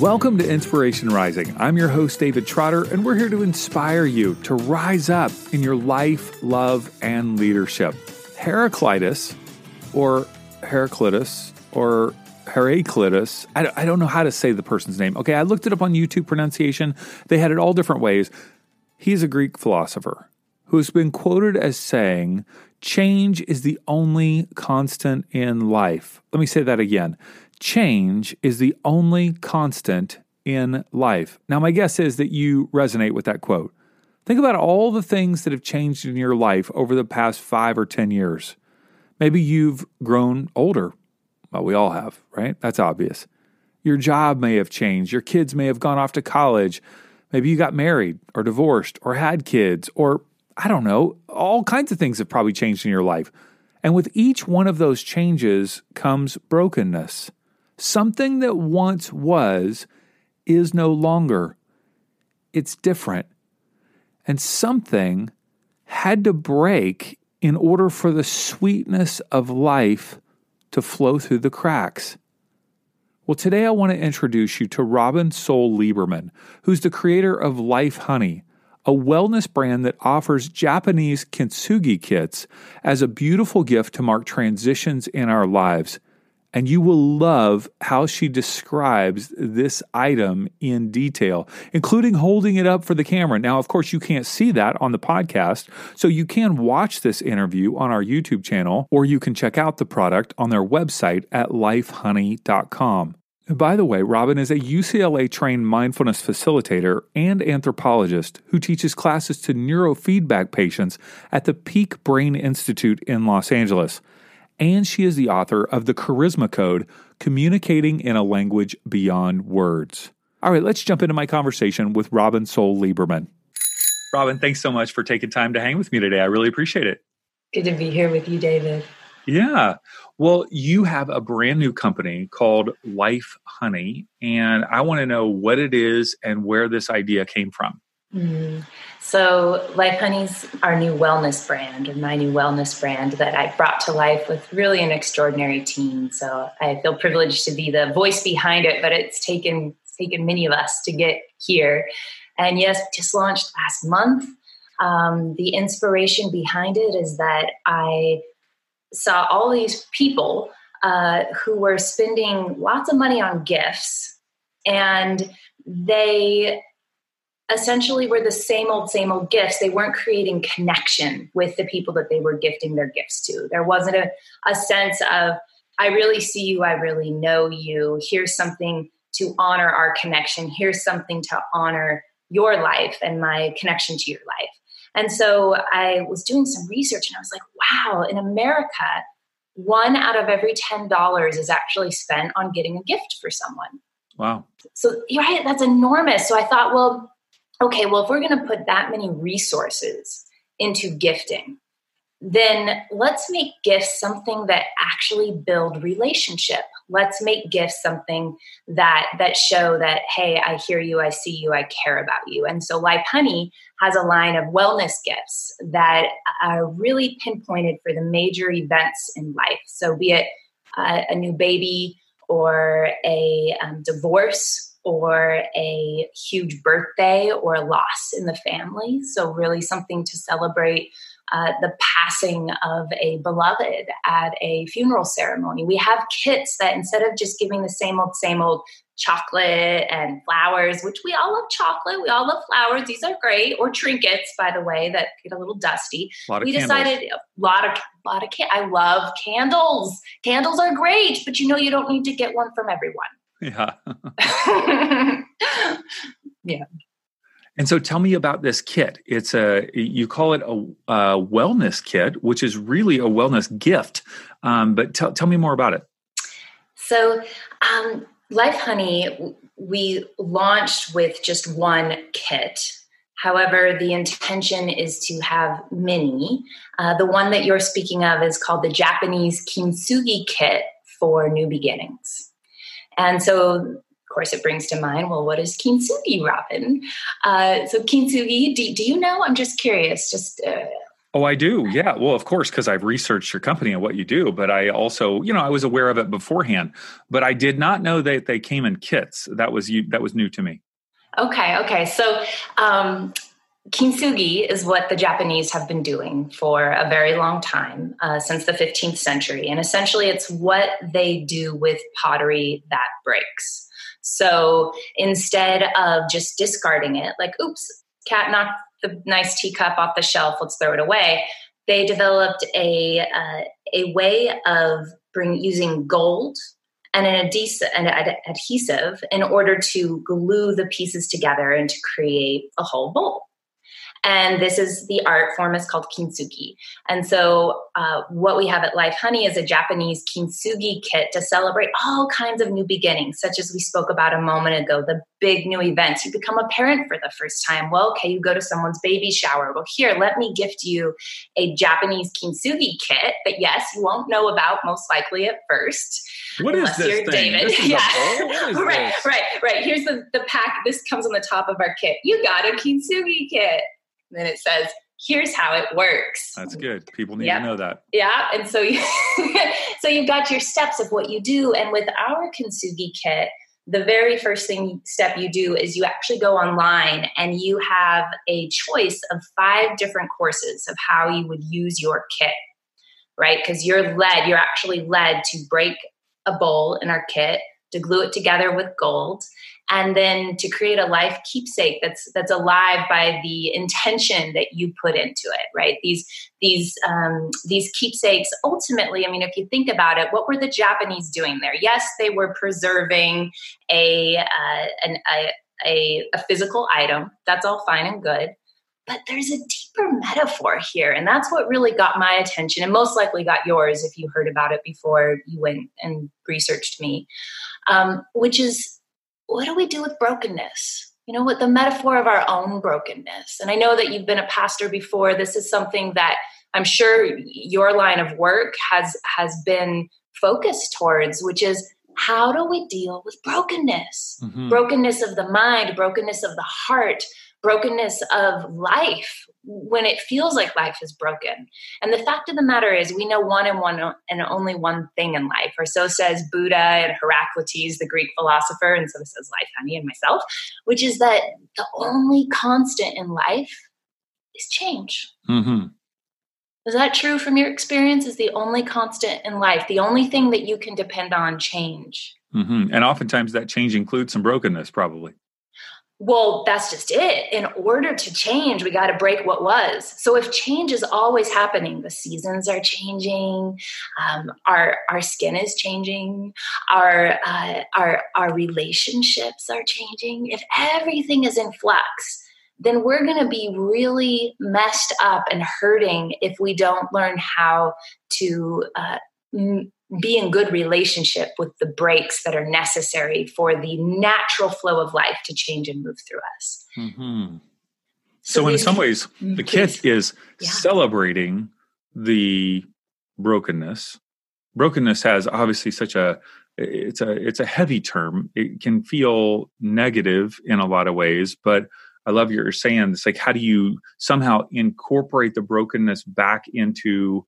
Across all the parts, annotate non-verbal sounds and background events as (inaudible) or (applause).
Welcome to Inspiration Rising. I'm your host, David Trotter, and we're here to inspire you to rise up in your life, love, and leadership. Heraclitus, or Heraclitus, or Heraclitus, I, I don't know how to say the person's name. Okay, I looked it up on YouTube pronunciation. They had it all different ways. He's a Greek philosopher who has been quoted as saying, Change is the only constant in life. Let me say that again change is the only constant in life. Now, my guess is that you resonate with that quote. Think about all the things that have changed in your life over the past five or 10 years. Maybe you've grown older. Well, we all have, right? That's obvious. Your job may have changed. Your kids may have gone off to college. Maybe you got married or divorced or had kids, or I don't know, all kinds of things have probably changed in your life. And with each one of those changes comes brokenness. Something that once was is no longer. It's different. And something had to break in order for the sweetness of life to flow through the cracks. Well, today I want to introduce you to Robin Soul Lieberman, who's the creator of Life Honey, a wellness brand that offers Japanese kintsugi kits as a beautiful gift to mark transitions in our lives and you will love how she describes this item in detail, including holding it up for the camera. Now, of course, you can't see that on the podcast, so you can watch this interview on our YouTube channel, or you can check out the product on their website at lifehoney.com. By the way, Robin is a UCLA trained mindfulness facilitator and anthropologist who teaches classes to neurofeedback patients at the Peak Brain Institute in Los Angeles and she is the author of The Charisma Code Communicating in a Language Beyond Words. All right, let's jump into my conversation with Robin Soul Lieberman. Robin, thanks so much for taking time to hang with me today. I really appreciate it. Good to be here with you, David. Yeah. Well, you have a brand new company called Life Honey, and I want to know what it is and where this idea came from. Mm. So, Life Honey's our new wellness brand, or my new wellness brand that I brought to life with really an extraordinary team. So, I feel privileged to be the voice behind it, but it's taken it's taken many of us to get here. And yes, just launched last month. Um, the inspiration behind it is that I saw all these people uh, who were spending lots of money on gifts, and they essentially were the same old, same old gifts. They weren't creating connection with the people that they were gifting their gifts to. There wasn't a, a sense of, I really see you, I really know you. Here's something to honor our connection. Here's something to honor your life and my connection to your life. And so I was doing some research and I was like, wow, in America, one out of every $10 is actually spent on getting a gift for someone. Wow. So, right, that's enormous. So I thought, well, okay, well, if we're going to put that many resources into gifting, then let's make gifts something that actually build relationship. Let's make gifts something that that show that hey i hear you i see you i care about you. And so life honey has a line of wellness gifts that are really pinpointed for the major events in life. So be it uh, a new baby or a um, divorce or a huge birthday or a loss in the family. So, really, something to celebrate uh, the passing of a beloved at a funeral ceremony. We have kits that instead of just giving the same old, same old chocolate and flowers, which we all love chocolate, we all love flowers, these are great, or trinkets, by the way, that get a little dusty. we candles. decided a lot of lot of can- I love candles. Candles are great, but you know you don't need to get one from everyone. (laughs) Yeah. (laughs) yeah. And so tell me about this kit. It's a, you call it a, a wellness kit, which is really a wellness gift. Um, but tell, tell me more about it. So, um, Life Honey, we launched with just one kit. However, the intention is to have many. Uh, the one that you're speaking of is called the Japanese Kintsugi kit for new beginnings. And so, of course, it brings to mind, well, what is kintsugi, Robin? Uh, so, kintsugi, do, do, you know? I'm just curious. Just uh, Oh, I do. Yeah. Well, of course, because I've researched your company and what you do, but I also, you know, I was aware of it beforehand, but I did not know that they came in kits. That was you. That was new to me. Okay. Okay. So, um, kintsugi is what the Japanese have been doing for a very long time, uh, since the 15th century. And essentially, it's what they do with pottery that breaks. So instead of just discarding it, like, oops, cat knocked the nice teacup off the shelf, let's throw it away. They developed a uh, a way of bring using gold and an an adhesive in order to glue the pieces together and to create a whole bowl. And this is the art form is called kintsugi. And so, uh, what we have at Life Honey is a Japanese kintsugi kit to celebrate all kinds of new beginnings, such as we spoke about a moment ago the big new events. You become a parent for the first time. Well, okay, you go to someone's baby shower. Well, here, let me gift you a Japanese kintsugi kit that, yes, you won't know about most likely at first. What is this thing? David. This (laughs) yeah. right, this? right, right. Here's the, the pack. This comes on the top of our kit. You got a kintsugi kit then it says, here's how it works. That's good. People need to know that. Yeah. And so you (laughs) so you've got your steps of what you do. And with our Kintsugi kit, the very first thing step you do is you actually go online and you have a choice of five different courses of how you would use your kit right because you're led you're actually led to break a bowl in our kit to glue it together with gold and then to create a life keepsake that's that's alive by the intention that you put into it right? These these um, these keepsakes ultimately i mean if you think about it what were the japanese doing there? Yes they were preserving a uh, an, a, a, a physical item. That's all fine and good. But there's a deeper metaphor here and that's what really got my attention and most likely got yours if you heard about it before you went and researched me um, which is what do we do with brokenness? You know, with the metaphor of our own brokenness. And I know that you've been a pastor before. This is something that I'm sure your line of work has has been focused towards, which is how do we deal with brokenness? Mm-hmm. Brokenness of the mind, brokenness of the heart, brokenness of life when it feels like life is broken. And the fact of the matter is, we know one and one and only one thing in life, or so says Buddha and Heraclitus, the Greek philosopher, and so says Life Honey and myself, which is that the only constant in life is change. Mm-hmm. Is that true from your experience? Is the only constant in life, the only thing that you can depend on, change? Mm-hmm. And oftentimes that change includes some brokenness, probably. Well, that's just it. In order to change, we got to break what was. So if change is always happening, the seasons are changing, um, our our skin is changing, our uh, our our relationships are changing. If everything is in flux, then we're going to be really messed up and hurting if we don't learn how to uh, be in good relationship with the breaks that are necessary for the natural flow of life to change and move through us. Mm-hmm. So, so, in some ways, mm, the kit is yeah. celebrating the brokenness. Brokenness has obviously such a it's a it's a heavy term. It can feel negative in a lot of ways, but I love what you're saying. It's like how do you somehow incorporate the brokenness back into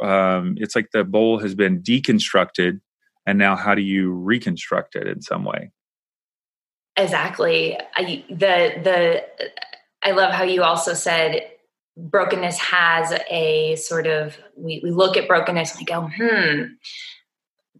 um, it's like the bowl has been deconstructed and now how do you reconstruct it in some way? Exactly. I, the the i love how you also said brokenness has a sort of we, we look at brokenness and we go hmm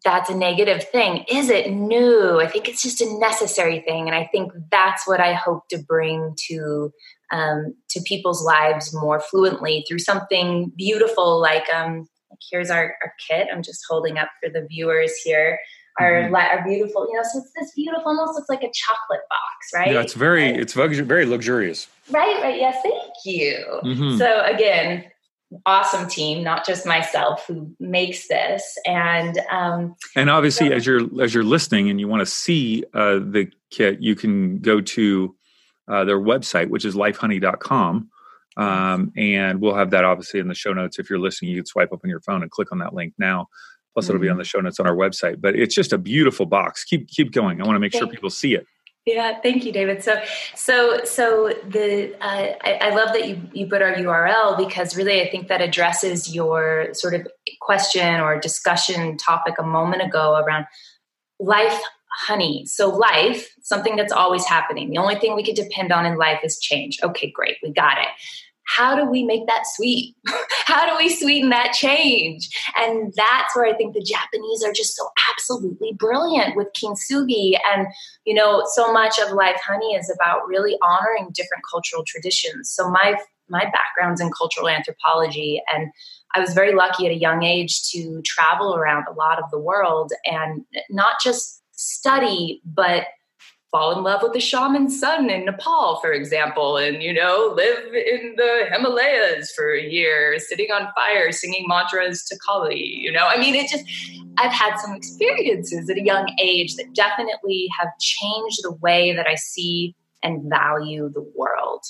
that's a negative thing. Is it new? I think it's just a necessary thing. And i think that's what i hope to bring to um, to people's lives more fluently through something beautiful like um, here's our, our kit. I'm just holding up for the viewers here. Our, mm-hmm. our beautiful, you know, so it's this beautiful, almost looks like a chocolate box, right? Yeah, it's very, it's very luxurious. Right, right. Yes, thank you. Mm-hmm. So again, awesome team, not just myself who makes this. And um, and obviously, so, as you're as you're listening and you want to see uh, the kit, you can go to uh, their website, which is lifehoney.com. Um, and we'll have that obviously in the show notes. If you're listening, you can swipe up on your phone and click on that link now. Plus, mm-hmm. it'll be on mm-hmm. the show notes on our website. But it's just a beautiful box. Keep keep going. I want to make sure people see it. Yeah, thank you, David. So, so, so the uh, I, I, love that you you put our URL because really I think that addresses your sort of question or discussion topic a moment ago around life honey. So life, something that's always happening. The only thing we can depend on in life is change. Okay, great, we got it how do we make that sweet? (laughs) how do we sweeten that change? And that's where I think the Japanese are just so absolutely brilliant with kintsugi. And, you know, so much of Life Honey is about really honoring different cultural traditions. So my my background's in cultural anthropology and I was very lucky at a young age to travel around a lot of the world and not just study, but fall in love with the shaman's son in Nepal, for example, and you know, live in the Himalayas for a year, sitting on fire, singing mantras to Kali. You know, I mean, it just, I've had some experiences at a young age that definitely have changed the way that I see and value the world.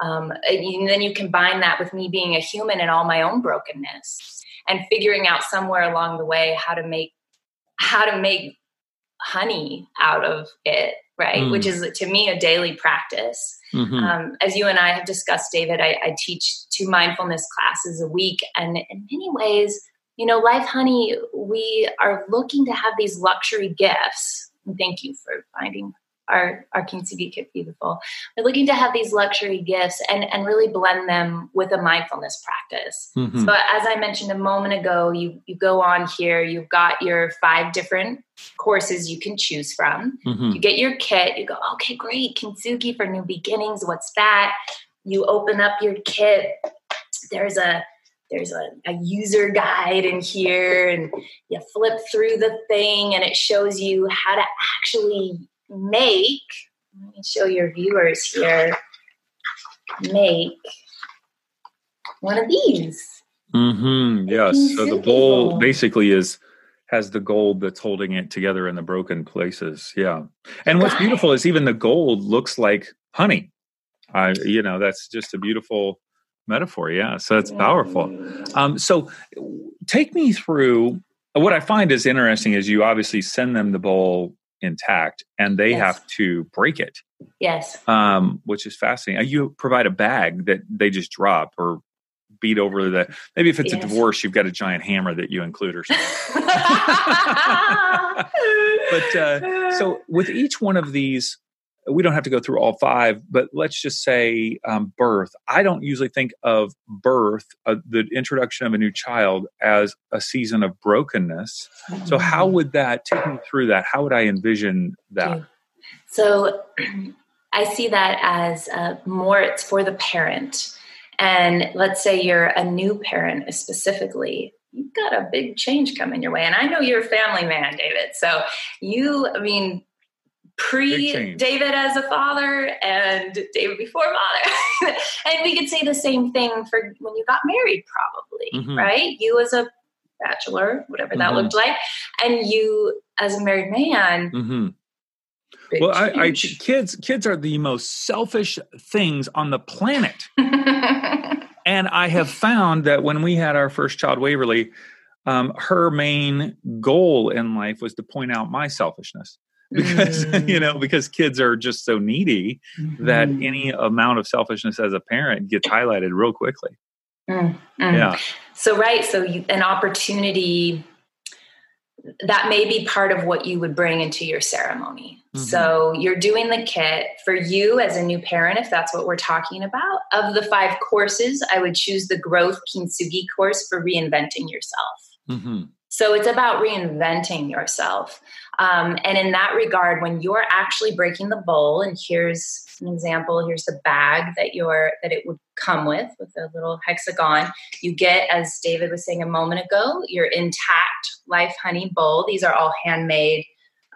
Um, and then you combine that with me being a human and all my own brokenness and figuring out somewhere along the way how to make how to make honey out of it right? Mm. Which is to me a daily practice. Mm-hmm. Um, as you and I have discussed, David, I, I, teach two mindfulness classes a week, and in many ways, you know, Life Honey, we are looking to have these luxury gifts. And thank you for finding our our kintsugi kit beautiful. We're looking to have these luxury gifts and and really blend them with a mindfulness practice. Mm-hmm. So as I mentioned a moment ago, you you go on here, you've got your five different courses you can choose from. Mm-hmm. You get your kit, you go, okay, great, kintsugi for new beginnings. What's that? You open up your kit. There's a there's a, a, user guide in here and you flip through the thing and it shows you how to actually make, let me show your viewers here, make one of these. Mm-hmm. Yes. So the bowl basically is has the gold that's holding it together in the broken places. Yeah. And what's beautiful is even the gold looks like honey. I, you know, that's just a beautiful metaphor. Yeah. So it's powerful. Um, so take me through what I find is interesting is you obviously send them the bowl intact and they yes. have to break it. Yes. Um, which is fascinating. You provide a bag that they just drop or beat over the maybe if it's yes. a divorce you've got a giant hammer that you include or something (laughs) (laughs) but uh, so with each one of these we don't have to go through all five, but let's just say um, birth. I don't usually think of birth, uh, the introduction of a new child, as a season of brokenness. Mm-hmm. So, how would that take me through that? How would I envision that? So, (clears throat) I see that as uh, more it's for the parent. And let's say you're a new parent specifically, you've got a big change coming your way. And I know you're a family man, David. So you, I mean, pre David as a father and David before father. (laughs) and we could say the same thing for when you got married, probably, mm-hmm. right? You as a bachelor, whatever mm-hmm. that looked like, and you as a married man. Mm-hmm. Well, I, I, kids kids are the most selfish things on the planet. (laughs) and I have found that when we had our first child, Waverly, um, her main goal in life was to point out my selfishness because mm. (laughs) you know because kids are just so needy mm-hmm. that any amount of selfishness as a parent gets highlighted real quickly mm, mm. yeah so right so you, an opportunity that may be part of what you would bring into your ceremony mm-hmm. so you're doing the kit for you as a new parent if that's what we're talking about of the five courses i would choose the growth kintsugi course for reinventing yourself mm-hmm. So it's about reinventing yourself. Um, and in that regard, when you're actually breaking the bowl, and here's an example, here's the bag that you're that it would come with with a little hexagon. You get, as David was saying a moment ago, your intact life honey bowl. These are all handmade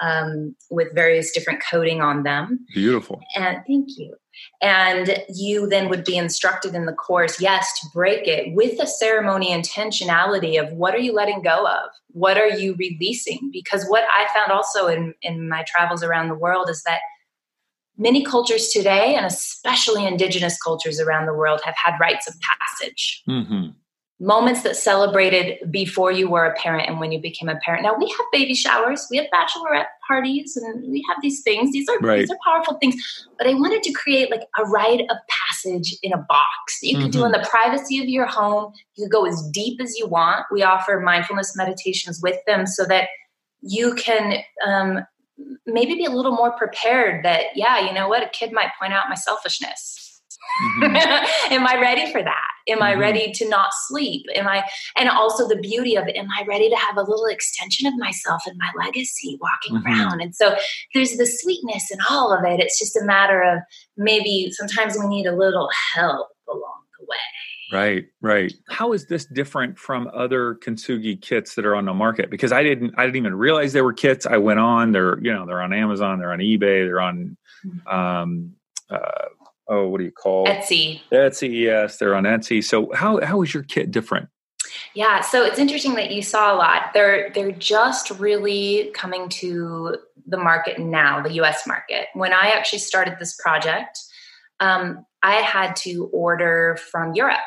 um, with various different coating on them. Beautiful. And thank you. And you then would be instructed in the course, yes, to break it with a ceremony intentionality of what are you letting go of? What are you releasing? Because what I found also in, in my travels around the world is that many cultures today, and especially indigenous cultures around the world, have had rites of passage. Mm-hmm. Moments that celebrated before you were a parent and when you became a parent. Now we have baby showers, we have bachelorette parties, and we have these things. These are right. these are powerful things. But I wanted to create like a rite of passage in a box that you mm-hmm. could do in mm-hmm. the privacy of your home. You could go as deep as you want. We offer mindfulness meditations with them so that you can um, maybe be a little more prepared that yeah you know what a kid might point out my selfishness Mm-hmm. (laughs) am I ready for that? Am mm-hmm. I ready to not sleep? Am I, and also the beauty of it, am I ready to have a little extension of myself and my legacy walking mm-hmm. around? And so there's the sweetness in all of it. It's just a matter of maybe sometimes we need a little help along the way. Right, right. How is this different from other kintsugi kits that are on the market? Because I didn't, I didn't even realize they were kits. I went on. They're, you know, they're on Amazon. They're on eBay. They're on mm-hmm. um, uh, oh, what do you call Etsy? Etsy, yes, they're on Etsy. So how how is your kit different? Yeah, so it's interesting that you saw a lot. They're they're just really coming to the market now, the U.S. market. When I actually started this project, um, I had to order from Europe,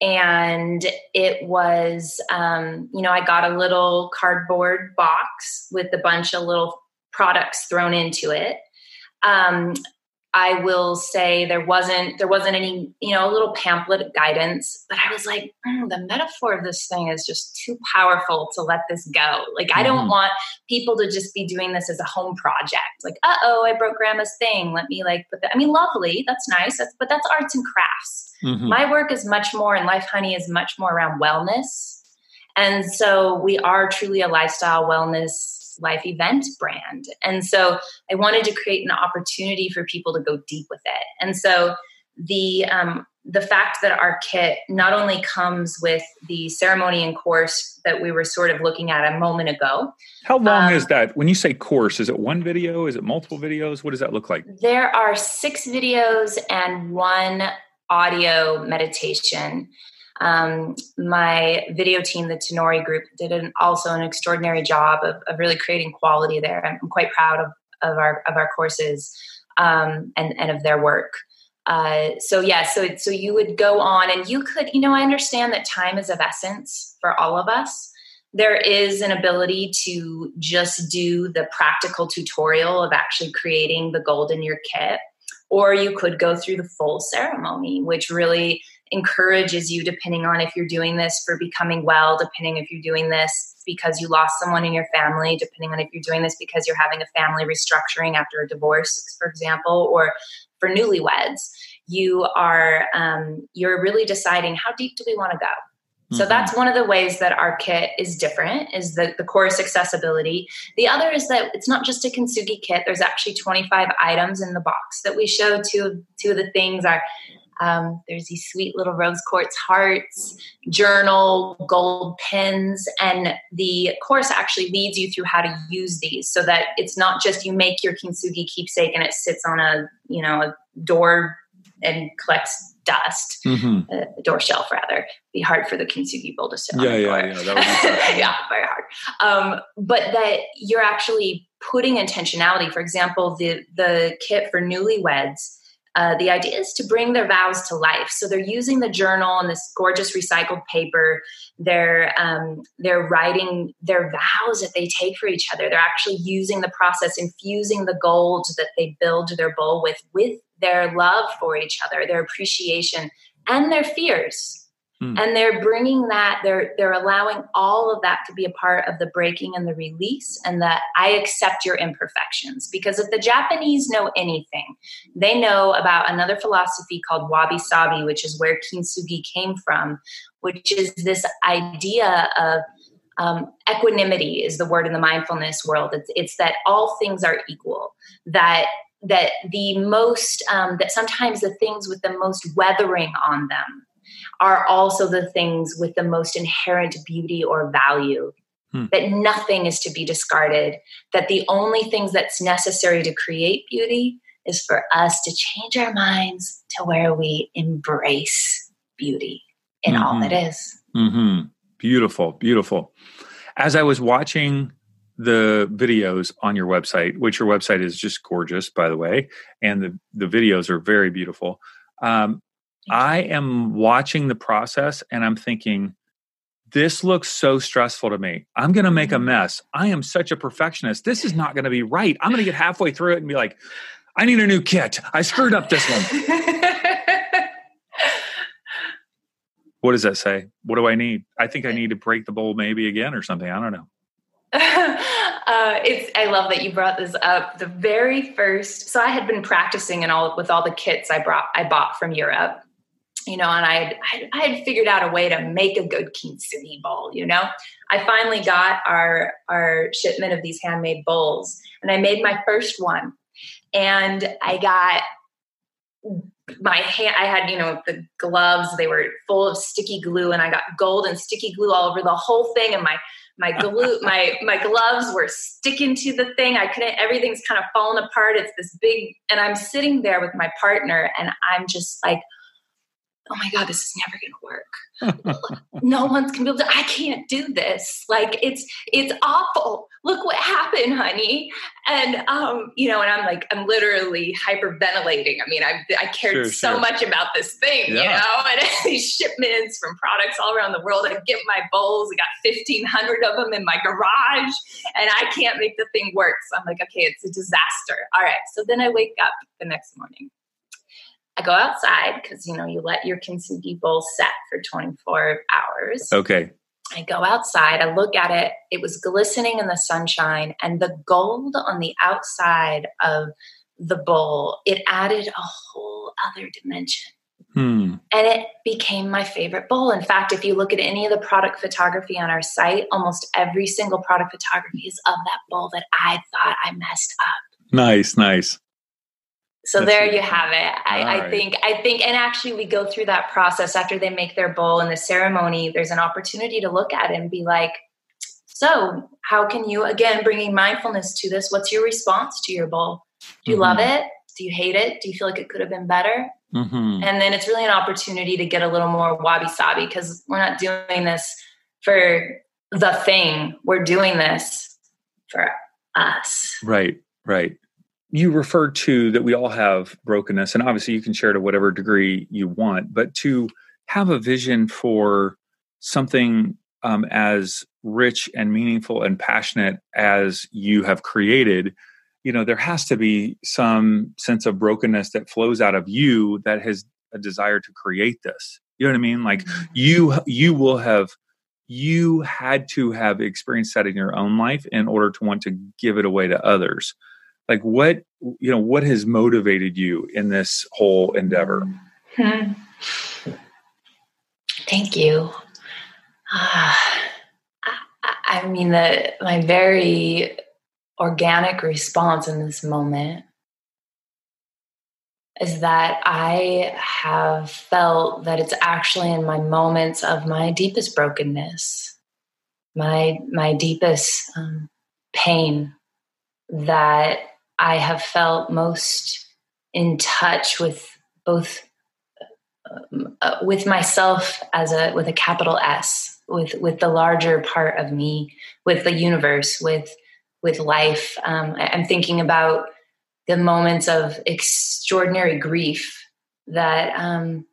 and it was um, you know I got a little cardboard box with a bunch of little products thrown into it. Um, I will say there wasn't there wasn't any you know a little pamphlet guidance, but I was like mm, the metaphor of this thing is just too powerful to let this go. Like mm-hmm. I don't mm-hmm. want people to just be doing this as a home project. Like uh oh, I broke grandma's thing. Let me like put that. I mean, lovely, that's nice, that's, but that's arts and crafts. Mm-hmm. My work is much more, and Life Honey is much more around wellness. And so we are truly a lifestyle wellness life event brand. And so I wanted to create an opportunity for people to go deep with it. And so the um, the fact that our kit not only comes with the ceremony and course that we were sort of looking at a moment ago. How long um, is that? When you say course, is it one video? Is it multiple videos? What does that look like? There are six videos and one audio meditation. Um, my video team, the Tenori Group, did an, also an extraordinary job of, of, really creating quality there. I'm quite proud of, of our of our courses um, and and of their work. Uh, so yeah, so so you would go on and you could, you know, I understand that time is of essence for all of us. There is an ability to just do the practical tutorial of actually creating the gold in your kit, or you could go through the full ceremony, which really encourages you depending on if you're doing this for becoming well, depending if you're doing this because you lost someone in your family, depending on if you're doing this because you're having a family restructuring after a divorce, for example, or for newlyweds. You are um, you're really deciding how deep do we want to go. So mm-hmm. that's one of the ways that our kit is different is the, the course accessibility. The other is that it's not just a kintsugi kit. There's actually 25 items in the box that we show. Two, two of the things are um, there's these sweet little rose quartz hearts, journal, gold pins, and the course actually leads you through how to use these so that it's not just you make your kintsugi keepsake and it sits on a you know a door and collects dust, mm-hmm. uh, door shelf rather. Be hard for the kintsugi bowl to sit yeah, on. Yeah, yeah, (laughs) yeah, very hard. Um, but that you're actually putting intentionality. For example, the the kit for newlyweds uh, the idea is to bring their vows to life. So they're using the journal and this gorgeous recycled paper. They're um, they're writing their vows that they take for each other. They're actually using the process, infusing the gold that they build their bowl with, with their love for each other, their appreciation, and their fears. Hmm. And they're bringing that, they're they're allowing all of that to be a part of the breaking and the release, and that I accept your imperfections. Because if the Japanese know anything, they know about another philosophy called wabi sabi, which is where kintsugi came from, which is this idea of um, equanimity is the word in the mindfulness world. It's, it's that all things are equal. That that the most um, that sometimes the things with the most weathering on them are also the things with the most inherent beauty or value. Hmm. That nothing is to be discarded, that the only things that's necessary to create beauty is for us to change our minds to where we embrace beauty in mm-hmm. all that is. Mm-hmm. Beautiful, beautiful. As I was watching the videos on your website, which your website is just gorgeous, by the way, and the, the videos are very beautiful. Um, I am watching the process and I'm thinking, this looks so stressful to me. I'm going to make a mm-hmm. mess. I am such a perfectionist. This is not going to be right. I'm going to get halfway through it and be like, I need a new kit. I screwed up this one. (laughs) what does that say? What do I need? I think I need to break the bowl maybe again or something. I don't know. (laughs) uh, it's I love that you brought this up. The very first, so I had been practicing and all with all the kits I brought I bought from Europe, you know, and I had, I had figured out a way to make a good kintsugi bowl. You know, I finally got our our shipment of these handmade bowls, and I made my first one, and I got my hand i had you know the gloves they were full of sticky glue and i got gold and sticky glue all over the whole thing and my my glue (laughs) my my gloves were sticking to the thing. I couldn't everything's kind of falling apart. It's this big and i'm sitting there with my partner and i'm just like oh my god this is never going to work. (laughs) No one's gonna be able to i can't do this. Like it's it's awful. Look what happened honey. And um you know and i'm like i'm literally hyperventilating. I mean i, I cared sure, so sure. much about this thing yeah. you know? (laughs) And these shipments from products all around the world. I get my bowls. I got 1500 of them in my garage and i can't make the thing work. So i'm like okay it's a disaster. All right. So then i wake up the next morning I go outside because you know you let your kintsugi bowl set for 24 hours. Okay. I go outside, I look at it, it was glistening in the sunshine, and the gold on the outside of the bowl, it added a whole other dimension. Hmm. And it became my favorite bowl. In fact, if you look at any of the product photography on our site, almost every single product photography is of that bowl that I thought I messed up. Nice, nice so That's there you have it. I, I think i think and actually we go through that process after they make their bowl in the ceremony there's an opportunity to look at it and be like so how can you again bringing mindfulness to this what's your response to your bowl? Do you mm-hmm. love it? Do you hate it? Do you feel like it could have been better? Mm-hmm. and then it's really an opportunity to get a little more wabi sabi because we're not doing this for the thing. We're doing this for us. Right right you refer to that we all have brokenness, and obviously you can share to whatever degree you want, but to have a vision for something um, as rich and meaningful and passionate as you have created, you know, there has to be some sense of brokenness that flows out of you that has a desire to create this. You know what I mean? Like mm-hmm. you, you will have you had to have experienced that in your own life in order to want to give it away to others like what you know what has motivated you in this whole endeavor hmm. thank you uh, I, I mean the my very organic response in this moment is that I have felt that it's actually in my moments of my deepest brokenness, my my deepest um, pain, that I have felt most in touch with both um, uh, with myself as a with a capital S, with with the larger part of me, with the universe, with with life. Um, I'm thinking about the moments of extraordinary grief that um,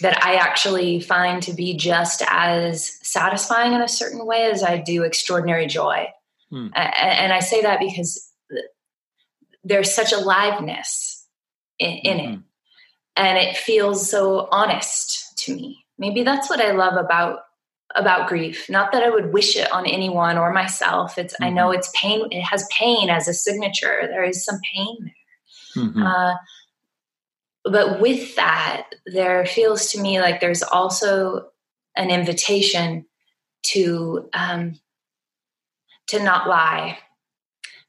that I actually find to be just as satisfying in a certain way as I do extraordinary joy. Hmm. And I say that because there's such aliveness in, in mm-hmm. it and it feels so honest to me maybe that's what i love about about grief not that i would wish it on anyone or myself it's mm-hmm. i know mm-hmm. it's pain it has pain as a signature there is some pain there mm-hmm. uh, but with that there feels to me like there's also an invitation to um, to not lie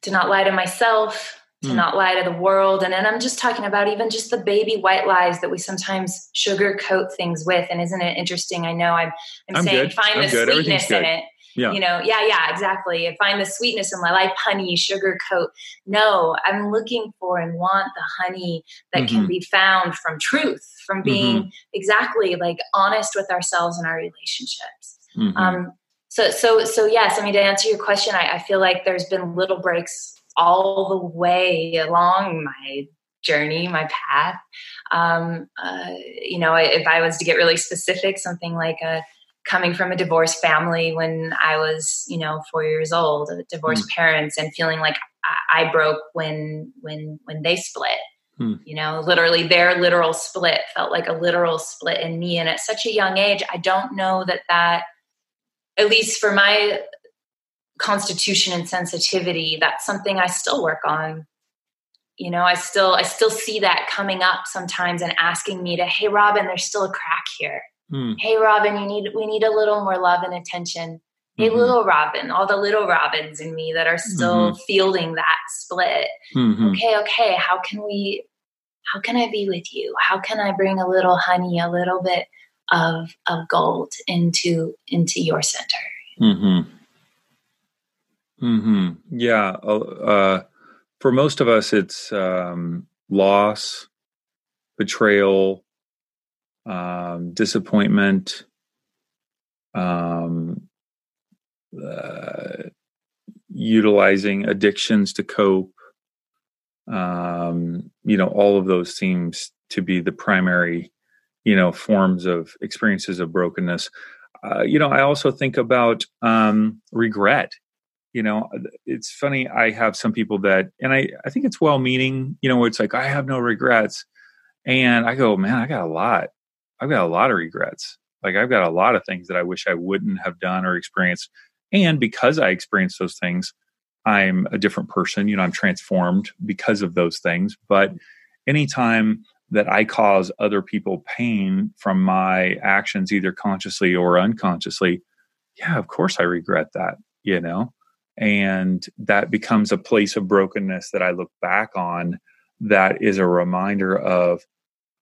to not lie to myself to mm. not lie to the world. And then I'm just talking about even just the baby white lies that we sometimes sugarcoat things with. And isn't it interesting? I know I'm, I'm, I'm saying good. find I'm the good. sweetness in it. Yeah. You know, yeah, yeah, exactly. Find the sweetness in my life, honey, sugarcoat. No, I'm looking for and want the honey that mm-hmm. can be found from truth, from being mm-hmm. exactly like honest with ourselves and our relationships. Mm-hmm. Um, so, so, so yes. I mean, to answer your question, I, I feel like there's been little breaks all the way along my journey, my path. Um, uh, you know, if I was to get really specific, something like a coming from a divorced family when I was, you know, four years old, divorced mm. parents, and feeling like I, I broke when when when they split. Mm. You know, literally their literal split felt like a literal split in me, and at such a young age, I don't know that that, at least for my constitution and sensitivity, that's something I still work on you know i still i still see that coming up sometimes and asking me to hey robin there's still a crack here Hmm. Hey, Robin, you need we need a little more love and attention. Hey, mm-hmm. little Robin, all the little Robins in me that are still mm-hmm. fielding that split. Mm-hmm. Okay, okay, how can we? How can I be with you? How can I bring a little honey, a little bit of of gold into into your center? Hmm. Yeah. Uh, for most of us, it's um, loss, betrayal, um, disappointment, um, uh, utilizing addictions to cope. Um, you know, all of those seems to be the primary, you know, forms of experiences of brokenness. Uh, you know, I also think about um, regret. You know, uh, it's funny. I have some people that, and I, I think it's well meaning, you know, it's like, I have no regrets. And I go, man, I got a lot. I've got a lot of regrets. Like I've got a lot of things that I wish I wouldn't have done or experienced. And because I experienced those things, I'm a different person. You know, I'm transformed because of those things. But anytime that I cause other people pain from my actions, either consciously or unconsciously, yeah, of course I regret that, you know? And that becomes a place of brokenness that I look back on that is a reminder of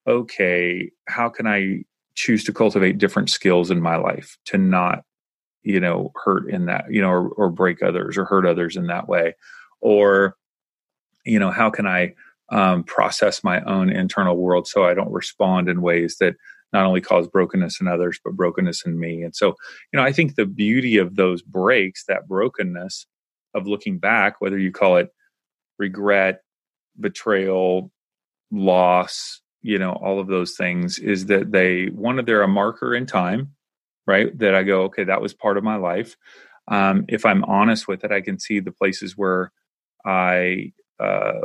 okay, how can I choose to cultivate different skills in my life to not, you know, hurt in that, you know, or, or break others or hurt others in that way? Or, you know, how can I um, process my own internal world so I don't respond in ways that not only cause brokenness in others, but brokenness in me? And so, you know, I think the beauty of those breaks, that brokenness of looking back, whether you call it regret, betrayal, loss, you know all of those things is that they one of they're a marker in time right that i go okay that was part of my life um, if i'm honest with it i can see the places where i uh,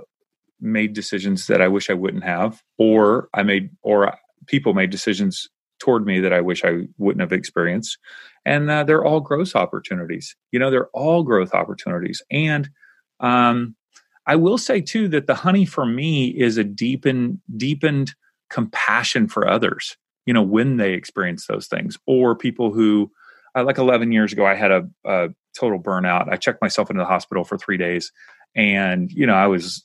made decisions that i wish i wouldn't have or i made or people made decisions toward me that i wish i wouldn't have experienced. And uh, they're all growth opportunities. You know they're all growth opportunities. And um, I will say too that the honey for me is a deepened deepened compassion for others. You know, when they experience those things, or people who, uh, like 11 years ago, I had a, a, total burnout. I checked myself into the hospital for three days, and you know, I was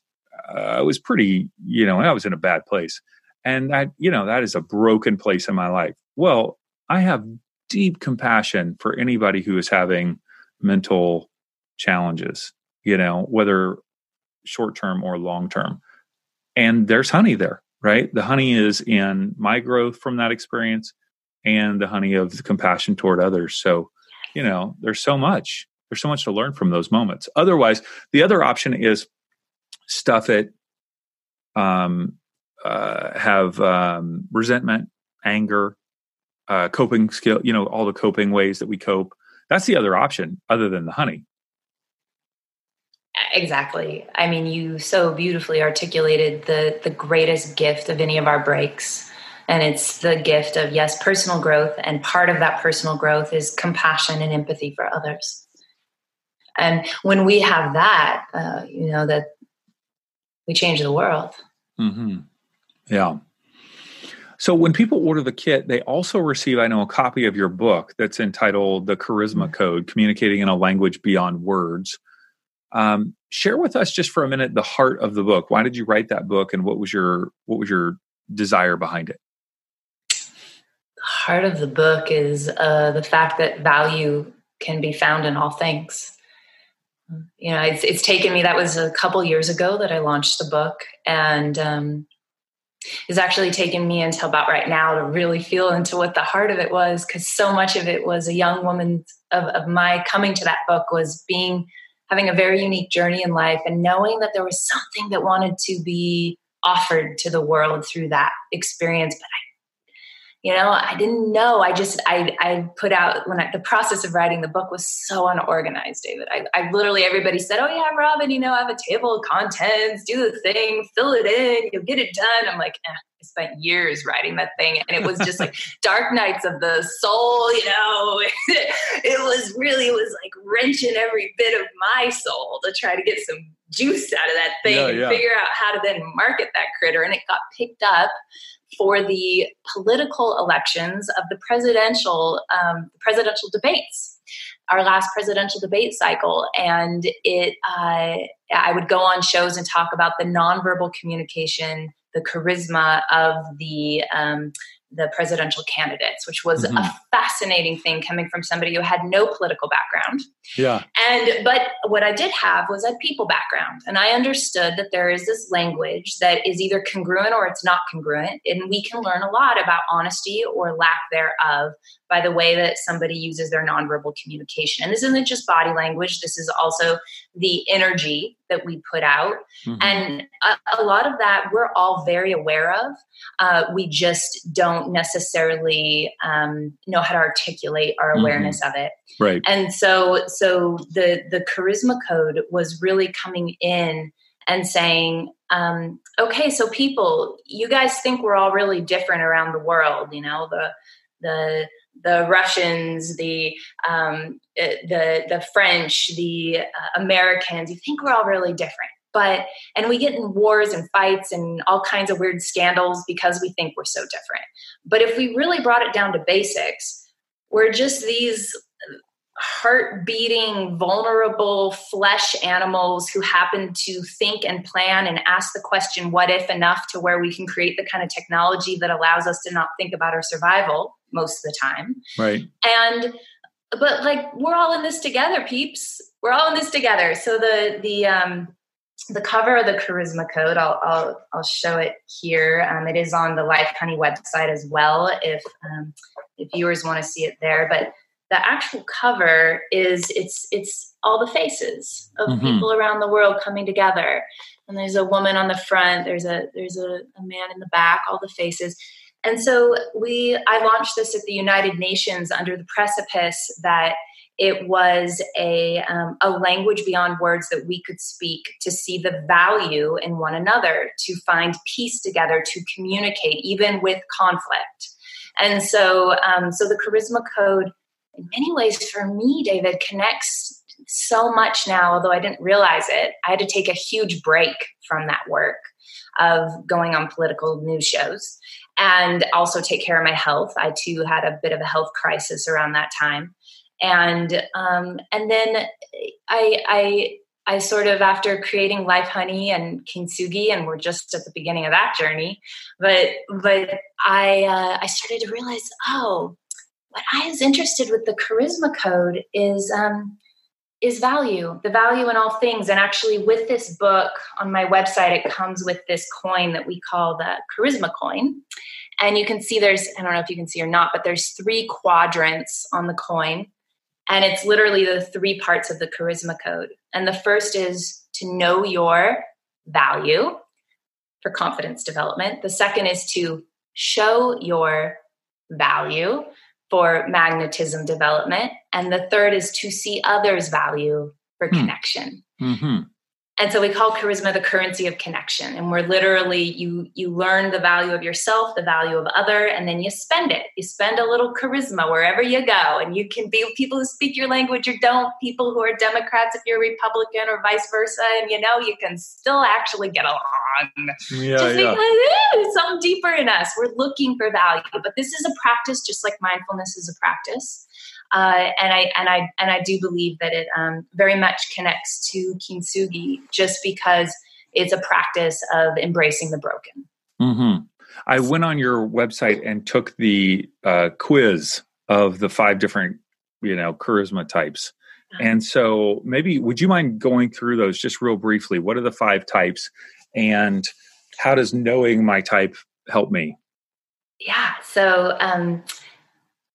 uh, I was pretty, you know, I was in a bad place, and that you know that is a broken place in my life. Well, I have deep compassion for anybody who is having mental challenges you know whether short term or long term. And there's honey there, right? The honey is in my growth from that experience and the honey of the compassion toward others. So, you know, there's so much. There's so much to learn from those moments. Otherwise, the other option is stuff it, um, uh, have um, resentment, anger, uh, coping skill, you know, all the coping ways that we cope. That's the other option other than the honey. Exactly. I mean, you so beautifully articulated the the greatest gift of any of our breaks. And it's the gift of yes, personal growth, and part of that personal growth is compassion and empathy for others. And when we have that, uh, you know that we change the world. Mm-hmm. Yeah. So when people order the kit, they also receive, I know, a copy of your book that's entitled "The Charisma Code: Communicating in a Language Beyond Words." Um, share with us just for a minute the heart of the book. Why did you write that book, and what was your what was your desire behind it? The heart of the book is uh, the fact that value can be found in all things. You know, it's, it's taken me. That was a couple years ago that I launched the book, and um, it's actually taken me until about right now to really feel into what the heart of it was, because so much of it was a young woman of, of my coming to that book was being having a very unique journey in life and knowing that there was something that wanted to be offered to the world through that experience. But I you know i didn't know. I just i i put out when I, the process of writing the book was so unorganized david. I, I literally everybody said oh yeah robin you know i have a table of contents do the thing fill it in you'll get it done. I'm like eh, i spent years writing that thing and it was just like (laughs) dark nights of the soul you know? (laughs) It was really it was like wrenching every bit of my soul to try to get some juice out of that thing yeah, and yeah. figure out how to then market that critter and it got picked up for the political elections of the presidential um, presidential debates our last presidential debate cycle. And it uh, i would go on shows and talk about the nonverbal communication the charisma of the um, the presidential candidates, which was mm-hmm. a fascinating thing coming from somebody who had no political background. Yeah. And but what I did have was a people background, and I understood that there is this language that is either congruent or it's not congruent, and we can learn a lot about honesty or lack thereof by the way that somebody uses their nonverbal communication. And this isn't just body language, this is also the energy that we put out. Mm-hmm. And a, a, lot of that we're all very aware of. Uh, we just don't necessarily um, know how to articulate our mm-hmm. awareness mm-hmm. of it. Right. And so, so the the charisma code was really coming in and saying, um, okay, so people, you guys think we're all really different around the world. You know, the the the Russians, the um, eh, the the French, the uh, Americans. You think we're all really different, but and we get in wars and fights and all kinds of weird scandals because we think we're so different. But if we really brought it down to basics, we're just these heart beating, vulnerable flesh animals who happen to think and plan and ask the question, what if enough to where we can create the kind of technology that allows us to not think about our survival most of the time. Right. And, but like, we're all in this together, peeps. We're all in this together. So the, the, um, the cover of the charisma code i'll i'll, I'll show it here um, it is on the life honey website as well if um, if viewers want to see it there but the actual cover is it's it's all the faces of mm-hmm. people around the world coming together. And there's a woman on the front there's a there's a, a man in the back all the faces. And so we i launched this at the united nations under the precipice that it was a, um, a language beyond words that we could speak to see the value in one another to find peace together to communicate even with conflict. And so um, so the charisma code in many ways for me david connects so much now although i didn't realize it i had to take a huge break from that work of going on political news shows and also take care of my health i too had a bit of a health crisis around that time and um, and then i i I sort of after creating Life Honey and Kintsugi, and we're just at the beginning of that journey. But but I uh, I started to realize, oh, what I was interested with the charisma code is um, is value, the value in all things. And actually, with this book on my website, it comes with this coin that we call the charisma coin. And you can see there's, I don't know if you can see or not, but there's three quadrants on the coin. And it's literally the three parts of the charisma code. And the first is to know your value for confidence development. The second is to show your value for magnetism development. And the third is to see others' value for hmm. connection. Mm-hmm and so we call charisma the currency of connection. And we're literally you you learn the value of yourself the value of other and then you spend it. You spend a little charisma wherever you go. And you can be people who speak your language or don't people who are democrats if you're republican or vice versa. And you know you can still actually get along. Yeah, just yeah. because something deeper in us. We're looking for value. But this is a practice just like mindfulness is a practice uh, and I and I and I do believe that it um, very much connects to kintsugi, just because it's a practice of embracing the broken. Mm-hmm. I went on your website and took the uh, quiz of the five different, you know, charisma types. Uh-huh. And so, maybe would you mind going through those just real briefly? What are the five types, and how does knowing my type help me? Yeah. So, um,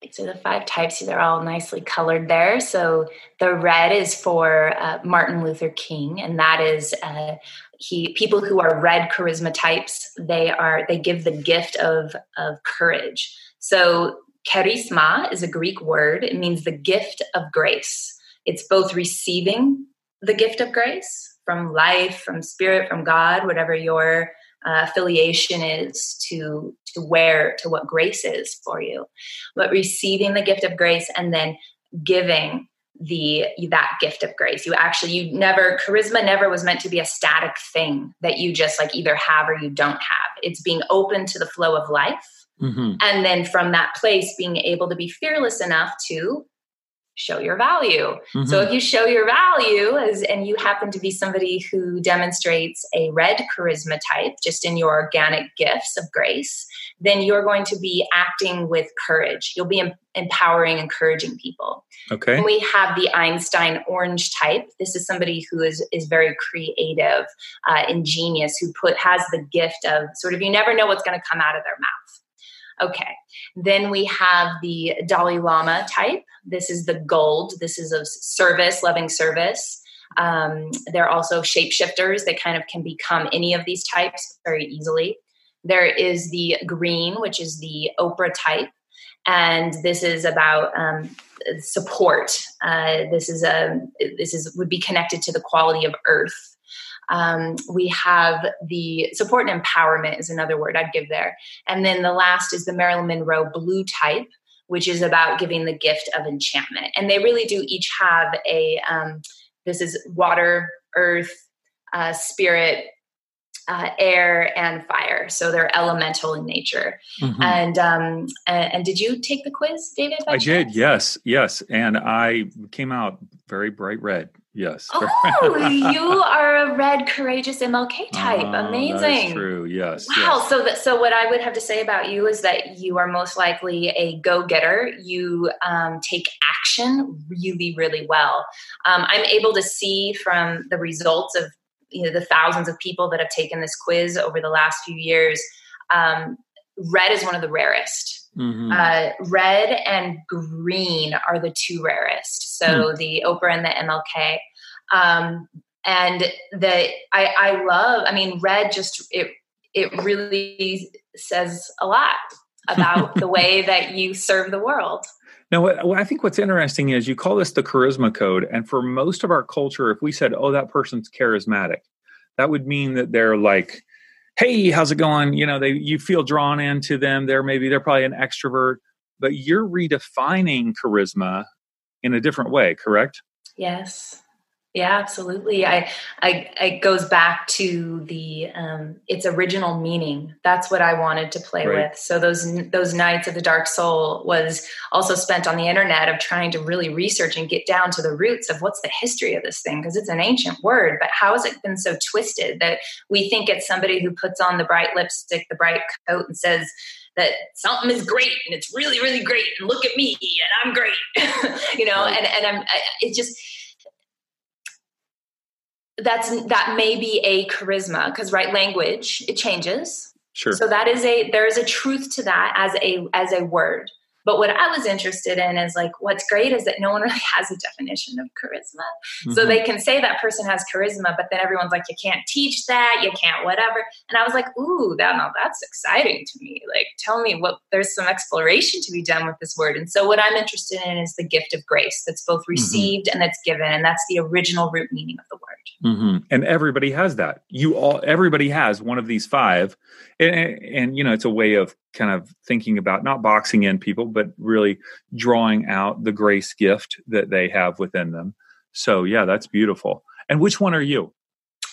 these are the five types. They're all nicely colored there. So the red is for uh, Martin Luther King, and that is uh, he. People who are red charisma types, they are they give the gift of of courage. So charisma is a Greek word. It means the gift of grace. It's both receiving the gift of grace from life, from spirit, from God, whatever your uh, affiliation is to to where to what grace is for you. But receiving the gift of grace and then giving the that gift of grace. You actually you never charisma never was meant to be a static thing that you just like either have or you don't have. It's being open to the flow of life mm-hmm. and then from that place being able to be fearless enough to show your value. Mm-hmm. So if you show your value as and you happen to be somebody who demonstrates a red charisma type just in your organic gifts of grace, then you're going to be acting with courage. You'll be em- empowering, encouraging people. Okay. And we have the Einstein orange type. This is somebody who is is very creative, uh, ingenious, who put has the gift of sort of you never know what's going to come out of their mouth. Okay. Then we have the Dalai Lama type. This is the gold. This is of service, loving service. Um, they're also shapeshifters. They kind of can become any of these types very easily. There is the green, which is the Oprah type. And this is about um, support. Uh, this is a this is would be connected to the quality of earth. Um, we have the support and empowerment is another word I'd give there. And then the last is the Marilyn Monroe blue type, which is about giving the gift of enchantment. And they really do each have a, um, this is water, earth, uh, spirit, uh, air and fire. So they're elemental in nature. Mm-hmm. And, um, and, and did you take the quiz, David? I did. Yes, yes. And I came out very bright red. Yes. (laughs) Oh, you are a red, courageous MLK type. Oh, Amazing. true. Yes. Wow. Yes. So that so what I would have to say about you is that you are most likely a go-getter. You um, take action really, really well. Um, I'm able to see from the results of you know the thousands of people that have taken this quiz over the last few years. Um, red is one of the rarest. Mm-hmm. Uh, red and green are the two rarest. So mm. the Oprah and the MLK. Um, and the I, I love. I mean, red just it it really says a lot about (laughs) the way that you serve the world. Now, what, I think what's interesting is you call this the charisma code, and for most of our culture, if we said, "Oh, that person's charismatic," that would mean that they're like hey how's it going you know they you feel drawn into them they're maybe they're probably an extrovert but you're redefining charisma in a different way correct yes yeah, absolutely. I, I, it goes back to the um, its original meaning. That's what I wanted to play right. with. So those those nights of the dark soul was also spent on the internet of trying to really research and get down to the roots of what's the history of this thing because it's an ancient word. But how has it been so twisted that we think it's somebody who puts on the bright lipstick, the bright coat, and says that something is great and it's really really great and look at me and I'm great, (laughs) you know. Right. And and I'm it just that's that may be a charisma because right language it changes sure so that is a there is a truth to that as a as a word but what I was interested in is like, what's great is that no one (laughs) really has a definition of charisma. Mm-hmm. So they can say that person has charisma, but then everyone's like, you can't teach that, you can't whatever. And I was like, ooh, that no, that's exciting to me. Like, tell me what there's some exploration to be done with this word. And so what I'm interested in is the gift of grace that's both mm-hmm. received mm-hmm. and that's given, and that's the original root meaning of the word. Mm-hmm. And everybody has that. You all, everybody has one of these five, and, and you know, it's a way of kind of thinking about not boxing in people, but really drawing out the grace gift that they have within them. So, yeah, that's beautiful. And which one are you?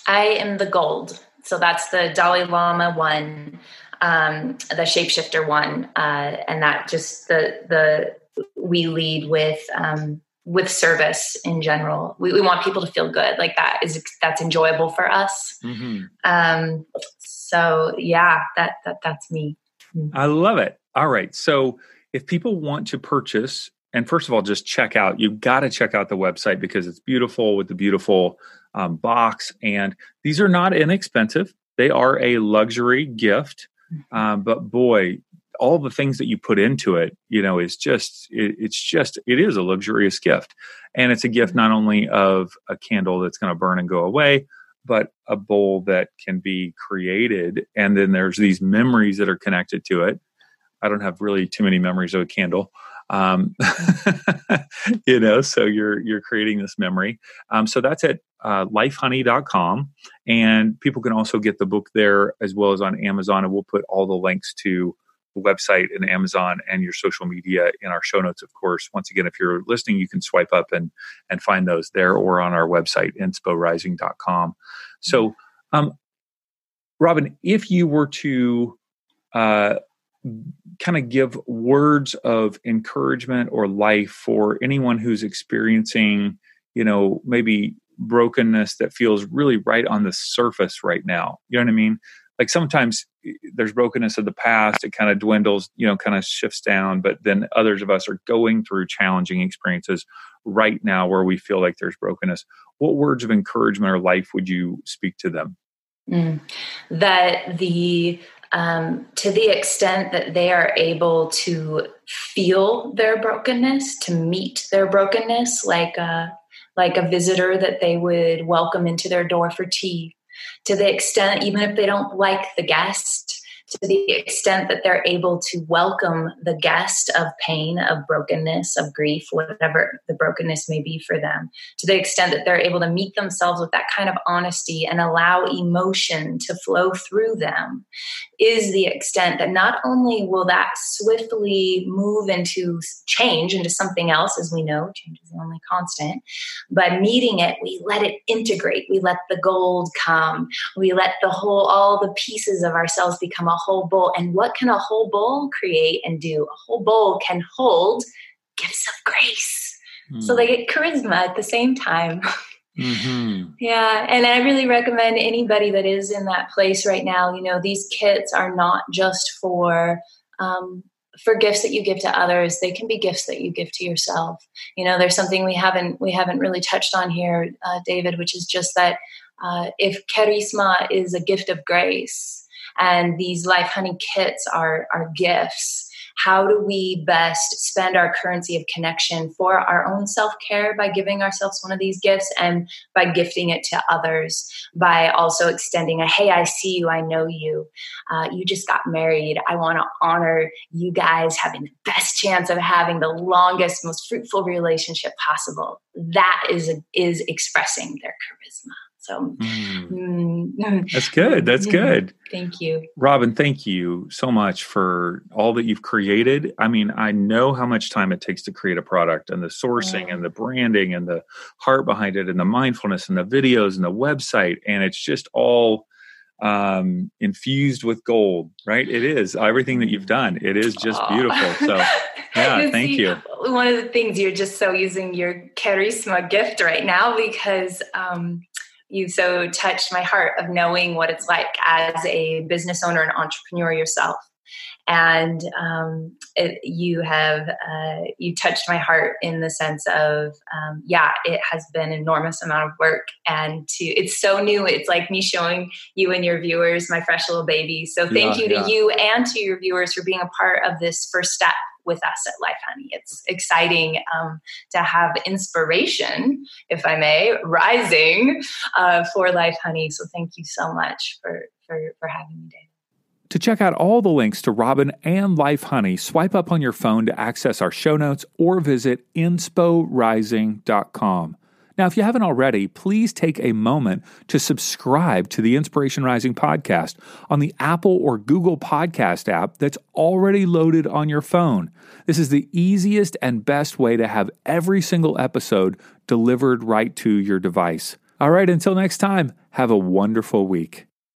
I am the gold. So that's the Dalai Lama one, um, the shapeshifter one, uh, and that just the the we lead with um, with service in general. We, we want people to feel good, like that is that's enjoyable for us. Mm-hmm. Um, so yeah, that that that's me. Mm-hmm. I love it. All right. So if people want to purchase, and first of all, just check out, you've got to check out the website because it's beautiful with the beautiful um, box. And these are not inexpensive, they are a luxury gift. Mm-hmm. Um, but boy, all the things that you put into it, you know, is just it, it's just it is a luxurious gift, and it's a gift not only of a candle that's going to burn and go away, but a bowl that can be created, and then there's these memories that are connected to it. I don't have really too many memories of a candle, um, (laughs) you know so you're you're creating this memory. Um, so that's at uh, lifehoney.com and people can also get the book there as well as on amazon and we'll put all the links to the website and amazon and your social media in our show notes of course. Once again if you're listening you can swipe up and and find those there or on our website insporising.com so um, robin if you were to uh, kind of give words of encouragement or life for anyone who's experiencing, you know, maybe brokenness that feels really right on the surface right now. You know what I mean? Like sometimes eh, there's brokenness of the past, it kind of dwindles, you know, kind of shifts down, but then others of us are going through challenging experiences right now where we feel like there's brokenness. What words of encouragement or life would you speak to them? Mm, that the um, to the extent that they are able to feel their brokenness, to meet their brokenness, like a, like a visitor that they would welcome into their door for tea, to the extent, even if they don't like the guest, to the extent that they're able to welcome the guest of pain, of brokenness, of grief, whatever the brokenness may be for them, to the extent that they're able to meet themselves with that kind of honesty and allow emotion to flow through them, is the extent that not only will that swiftly move into change into something else, as we know, change is the only constant, but meeting it, we let it integrate, we let the gold come, we let the whole, all the pieces of ourselves become a whole bowl. And what can a whole bowl create and do? A whole bowl can hold gifts of grace. Mm. So they get charisma at the same time. (laughs) Mm-hmm. Yeah. And I really recommend anybody that is in that place right now, you know, these kits are not just for, um, for gifts that you give to others they can be gifts that you give to yourself you know there's something we haven't we haven't really touched on here uh, david which is just that uh, if charisma is a gift of grace and these life honey kits are are gifts how do we best spend our currency of connection for our own self care by giving ourselves one of these gifts and by gifting it to others by also extending a hey, I see you, I know you, uh, you just got married. I want to honor you guys having the best chance of having the longest, most fruitful relationship possible. That is, is expressing their charisma. So mm. Mm, (laughs) that's good. That's good. Thank you. Robin, thank you so much for all that you've created. I mean, I know how much time it takes to create a product and the sourcing and the branding and the heart behind it and the mindfulness and the videos and the website. And it's just all um, infused with gold, right? It is everything that you've done. It is just Aww. beautiful. So, (laughs) yeah, thank see, you. One of the things you're just so using your charisma gift right now because um, you so touched my heart of knowing what it's like as a business owner and entrepreneur yourself. And um, it, you have uh, you touched my heart in the sense of um, yeah it has been an enormous amount of work and to it's so new. It's like me showing you and your viewers my fresh little baby. So thank yeah, you to yeah. you and to your viewers for being a part of this first step with us at Life Honey. It's exciting um, to have inspiration, if I may, rising uh, for Life Honey. So thank you so much for for, for having me, David. To check out all the links to Robin and Life Honey, swipe up on your phone to access our show notes or visit insporising.com. Now, if you haven't already, please take a moment to subscribe to the Inspiration Rising podcast on the Apple or Google Podcast app that's already loaded on your phone. This is the easiest and best way to have every single episode delivered right to your device. All right, until next time, have a wonderful week.